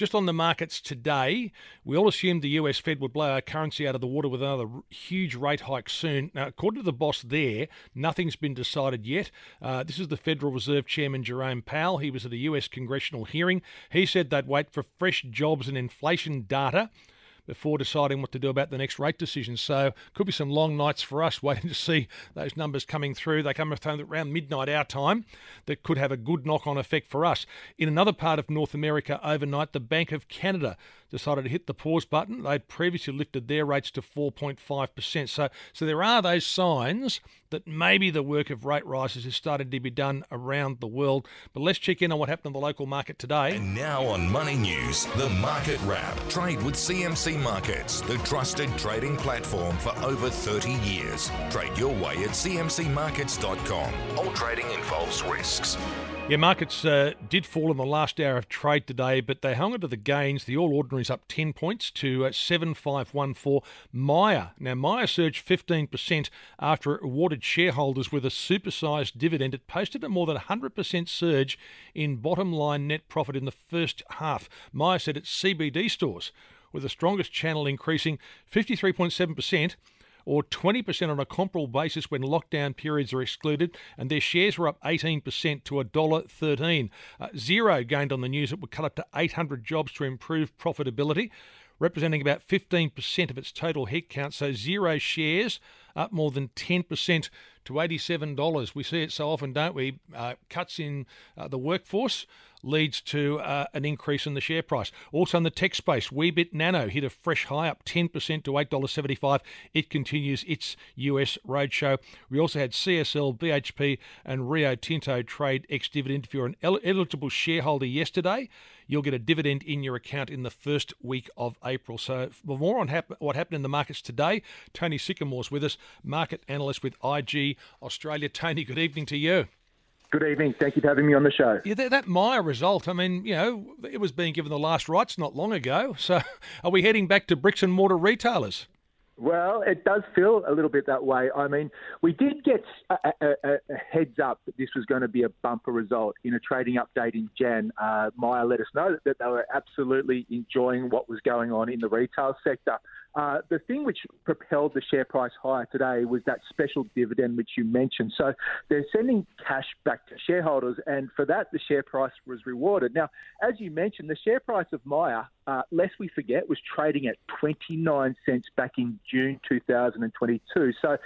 just on the markets today, we all assumed the US Fed would blow our currency out of the water with another huge rate hike soon. Now, according to the boss there, nothing's been decided yet. Uh, this is the Federal Reserve Chairman Jerome Powell. He was at a US congressional hearing. He said they'd wait for fresh jobs and inflation data before deciding what to do about the next rate decision. So could be some long nights for us waiting to see those numbers coming through. They come around midnight our time that could have a good knock-on effect for us. In another part of North America overnight, the Bank of Canada decided to hit the pause button. They'd previously lifted their rates to 4.5%. So, so there are those signs that maybe the work of rate rises is starting to be done around the world. But let's check in on what happened in the local market today. And now on Money News, the Market Wrap. Trade with CMC Markets, the trusted trading platform for over 30 years. Trade your way at cmcmarkets.com. All trading involves risks. Yeah, markets uh, did fall in the last hour of trade today, but they hung onto the gains. The All Ordinaries up 10 points to uh, 7514. Myer. Now, Myer surged 15% after it rewarded shareholders with a supersized dividend. It posted a more than 100% surge in bottom line net profit in the first half. Myer said its CBD stores with the strongest channel increasing 53.7% or 20% on a comparable basis when lockdown periods are excluded, and their shares were up 18% to $1.13. Uh, Xero gained on the news it would cut up to 800 jobs to improve profitability, representing about 15% of its total headcount. So Xero shares up more than 10% to $87. We see it so often, don't we? Uh, cuts in uh, the workforce leads to uh, an increase in the share price. Also in the tech space, Weebit Nano hit a fresh high up 10% to $8.75. It continues its US roadshow. We also had CSL, BHP, and Rio Tinto trade ex dividend. If you're an el- eligible shareholder yesterday, you'll get a dividend in your account in the first week of April. So, for more on hap- what happened in the markets today, Tony Sycamore's with us, market analyst with IG Australia. Tony, good evening to you. Good evening. Thank you for having me on the show. Yeah, that, that Myer result, I mean, you know, it was being given the last rites not long ago. So are we heading back to bricks and mortar retailers? Well, it does feel a little bit that way. I mean, we did get a, a, a heads up that this was going to be a bumper result in a trading update in Jan. Uh, Myer let us know that they were absolutely enjoying what was going on in the retail sector. Uh, the thing which propelled the share price higher today was that special dividend which you mentioned. So they're sending cash back to shareholders, and for that, the share price was rewarded. Now, as you mentioned, the share price of Myer, uh, lest we forget, was trading at 29 cents back in June 2022. So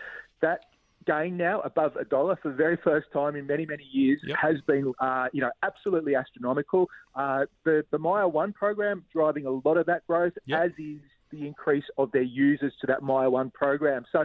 that gain now above a dollar for the very first time in many, many years yep. has been, uh, you know, absolutely astronomical. Uh, the, the Myer One program driving a lot of that growth, yep. as is the increase of their users to that Myer One program. So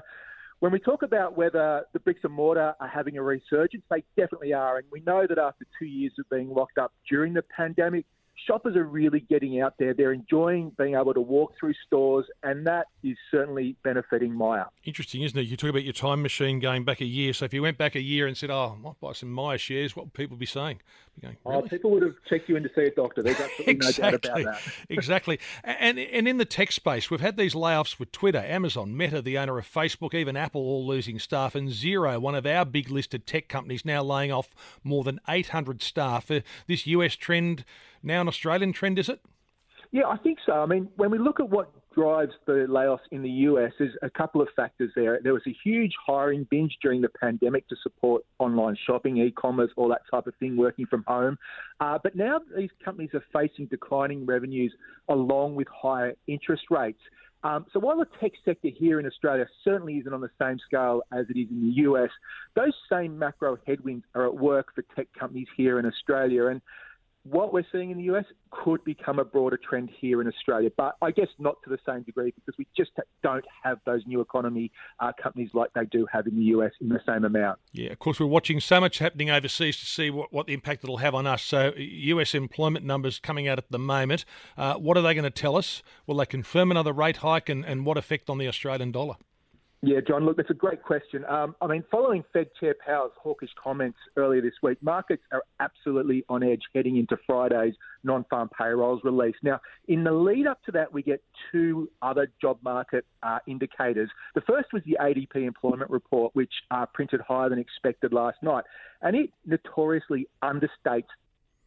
when we talk about whether the bricks and mortar are having a resurgence, they definitely are. And we know that after two years of being locked up during the pandemic, shoppers are really getting out there. They're enjoying being able to walk through stores, and that is certainly benefiting Myer. Interesting, isn't it? You talk about your time machine going back a year. So if you went back a year and said, "Oh, I might buy some Myer shares," what would people be saying? Be going, oh, really? oh, people would have checked you in to see a doctor. There's absolutely exactly. no doubt about that. exactly. And and in the tech space, we've had these layoffs with Twitter, Amazon, Meta, the owner of Facebook, even Apple, all losing staff, and Xero, one of our big listed tech companies, now laying off more than 800 staff. Uh, this US trend now an Australian trend, is it? Yeah, I think so. I mean, when we look at what drives the layoffs in the US, there's a couple of factors there. There was a huge hiring binge during the pandemic to support online shopping, e commerce, all that type of thing, working from home. Uh, but now these companies are facing declining revenues along with higher interest rates. Um, so while the tech sector here in Australia certainly isn't on the same scale as it is in the US, those same macro headwinds are at work for tech companies here in Australia. And what we're seeing in the US could become a broader trend here in Australia, but I guess not to the same degree because we just don't have those new economy uh, companies like they do have in the US in the same amount. Yeah, of course, we're watching so much happening overseas to see what, what the impact it'll have on us. So, US employment numbers coming out at the moment. Uh, what are they going to tell us? Will they confirm another rate hike and, and what effect on the Australian dollar? Yeah, John, look, that's a great question. Um, I mean, following Fed Chair Powell's hawkish comments earlier this week, markets are absolutely on edge heading into Friday's non farm payrolls release. Now, in the lead up to that, we get two other job market uh, indicators. The first was the ADP employment report, which uh, printed higher than expected last night, and it notoriously understates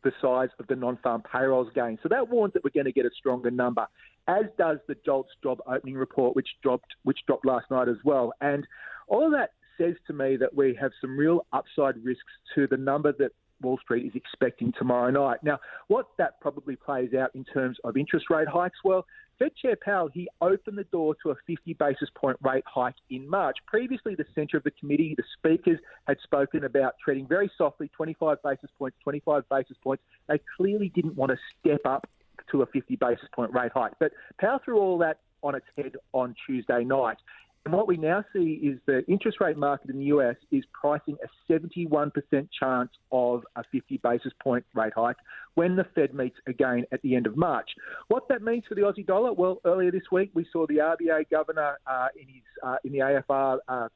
the size of the non-farm payrolls gain. So that warns that we're going to get a stronger number, as does the JOLTS job opening report, which dropped which dropped last night as well. And all of that says to me that we have some real upside risks to the number that Wall Street is expecting tomorrow night. Now, what that probably plays out in terms of interest rate hikes, well, Fed Chair Powell, he opened the door to a 50 basis point rate hike in March. Previously, the centre of the committee, the speakers, had spoken about treading very softly 25 basis points, 25 basis points. They clearly didn't want to step up to a 50 basis point rate hike. But Powell threw all that on its head on Tuesday night. And what we now see is the interest rate market in the US is pricing a 71% chance of a 50 basis point rate hike when the Fed meets again at the end of March. What that means for the Aussie dollar? Well, earlier this week we saw the RBA governor uh, in his uh, in the AFR. Uh,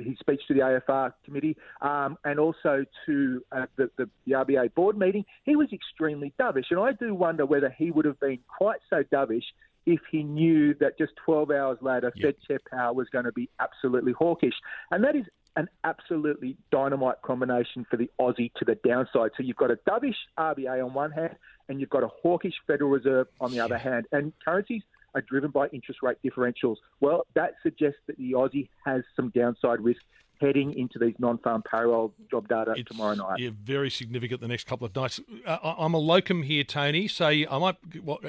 his speech to the AFR committee um, and also to uh, the, the, the, RBA board meeting, he was extremely dovish. And I do wonder whether he would have been quite so dovish if he knew that just 12 hours later, yep. Fed Chair Powell was going to be absolutely hawkish. And that is an absolutely dynamite combination for the Aussie to the downside. So you've got a dovish RBA on one hand, and you've got a hawkish Federal Reserve on the other hand. And currencies are driven by interest rate differentials. Well, that suggests that the Aussie has some downside risk heading into these non-farm payroll job data it's, tomorrow night. Yeah, very significant the next couple of nights. Uh, I'm a locum here, Tony. So I might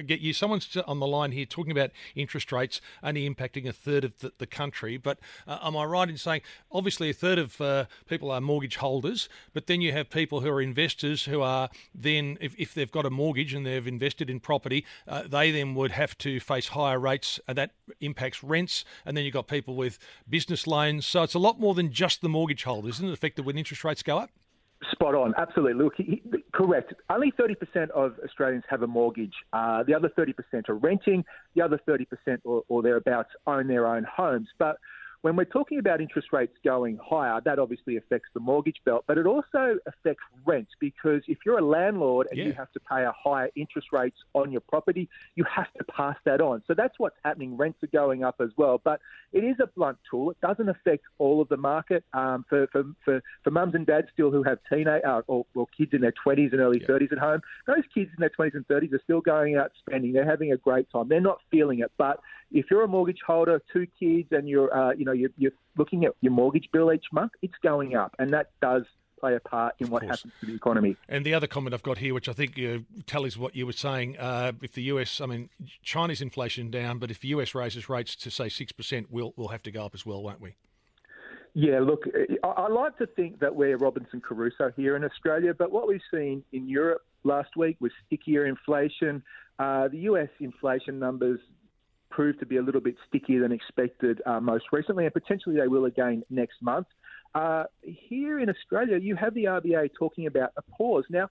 get you. Someone's on the line here talking about interest rates only impacting a third of the, the country. But uh, am I right in saying obviously a third of uh, people are mortgage holders, but then you have people who are investors who are then, if, if they've got a mortgage and they've invested in property, uh, they then would have to face higher rates, and that impacts rents. And then you've got people with business loans. So it's a lot more than just the mortgage holders, isn't it affected when interest rates go up? Spot on, absolutely. Look, correct. Only 30% of Australians have a mortgage. Uh, the other 30% are renting. The other 30% or, or thereabouts own their own homes. But when we're talking about interest rates going higher, that obviously affects the mortgage belt, but it also affects rents because if you're a landlord and yeah. you have to pay a higher interest rates on your property, you have to pass that on. So that's what's happening. Rents are going up as well, but it is a blunt tool. It doesn't affect all of the market. Um, for, for, for, for mums and dads still who have teenage uh, or, or, kids in their 20s and early yeah. 30s at home, those kids in their 20s and 30s are still going out spending. They're having a great time. They're not feeling it, but if you're a mortgage holder, two kids, and you're uh, you know you're, you're looking at your mortgage bill each month, it's going up, and that does play a part in what happens to the economy. And the other comment I've got here, which I think uh, tallies what you were saying, uh, if the US, I mean, China's inflation down, but if the US raises rates to say six percent, we'll we'll have to go up as well, won't we? Yeah, look, I like to think that we're Robinson Crusoe here in Australia, but what we've seen in Europe last week was stickier inflation. Uh, the US inflation numbers proved to be a little bit stickier than expected uh, most recently, and potentially they will again next month. Uh, here in Australia, you have the RBA talking about a pause. Now,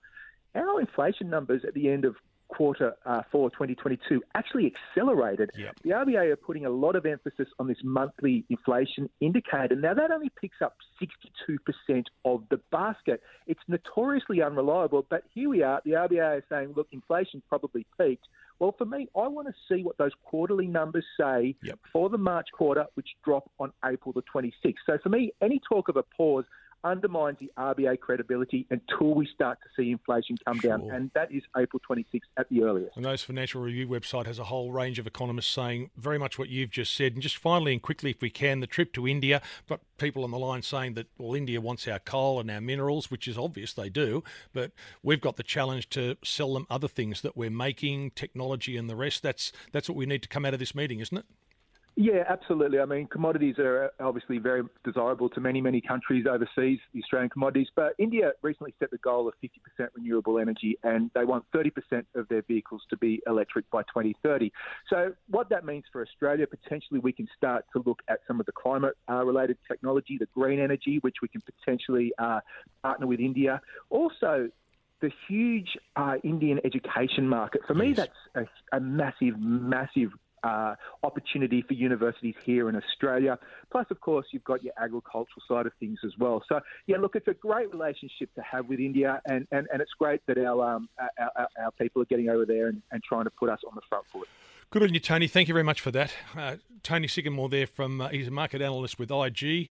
our inflation numbers at the end of quarter uh, four 2022 actually accelerated. Yep. The RBA are putting a lot of emphasis on this monthly inflation indicator. Now, that only picks up 62% of the basket. It's notoriously unreliable, but here we are. The RBA is saying, look, inflation probably peaked. Well, for me, I want to see what those quarterly numbers say yep. for the March quarter, which drop on April the 26th. So for me, any talk of a pause undermines the RBA credibility until we start to see inflation come sure. down, and that is April 26th at the earliest. And those Financial Review website has a whole range of economists saying very much what you've just said. And just finally and quickly, if we can, the trip to India. but people on the line saying that well, India wants our coal and our minerals, which is obvious they do, but we've got the challenge to sell them other things that we're making, technology and the rest. That's that's what we need to come out of this meeting, isn't it? Yeah, absolutely. I mean, commodities are obviously very desirable to many, many countries overseas, the Australian commodities. But India recently set the goal of 50% renewable energy, and they want 30% of their vehicles to be electric by 2030. So, what that means for Australia, potentially we can start to look at some of the climate uh, related technology, the green energy, which we can potentially uh, partner with India. Also, the huge uh, Indian education market. For me, that's a, a massive, massive uh, opportunity for universities here in Australia. Plus, of course, you've got your agricultural side of things as well. So, yeah, look, it's a great relationship to have with India, and, and, and it's great that our, um, our, our, people are getting over there and, and trying to put us on the front foot. Good on you, Tony. Thank you very much for that. Uh, Tony Sycamore there from, uh, he's a market analyst with IG.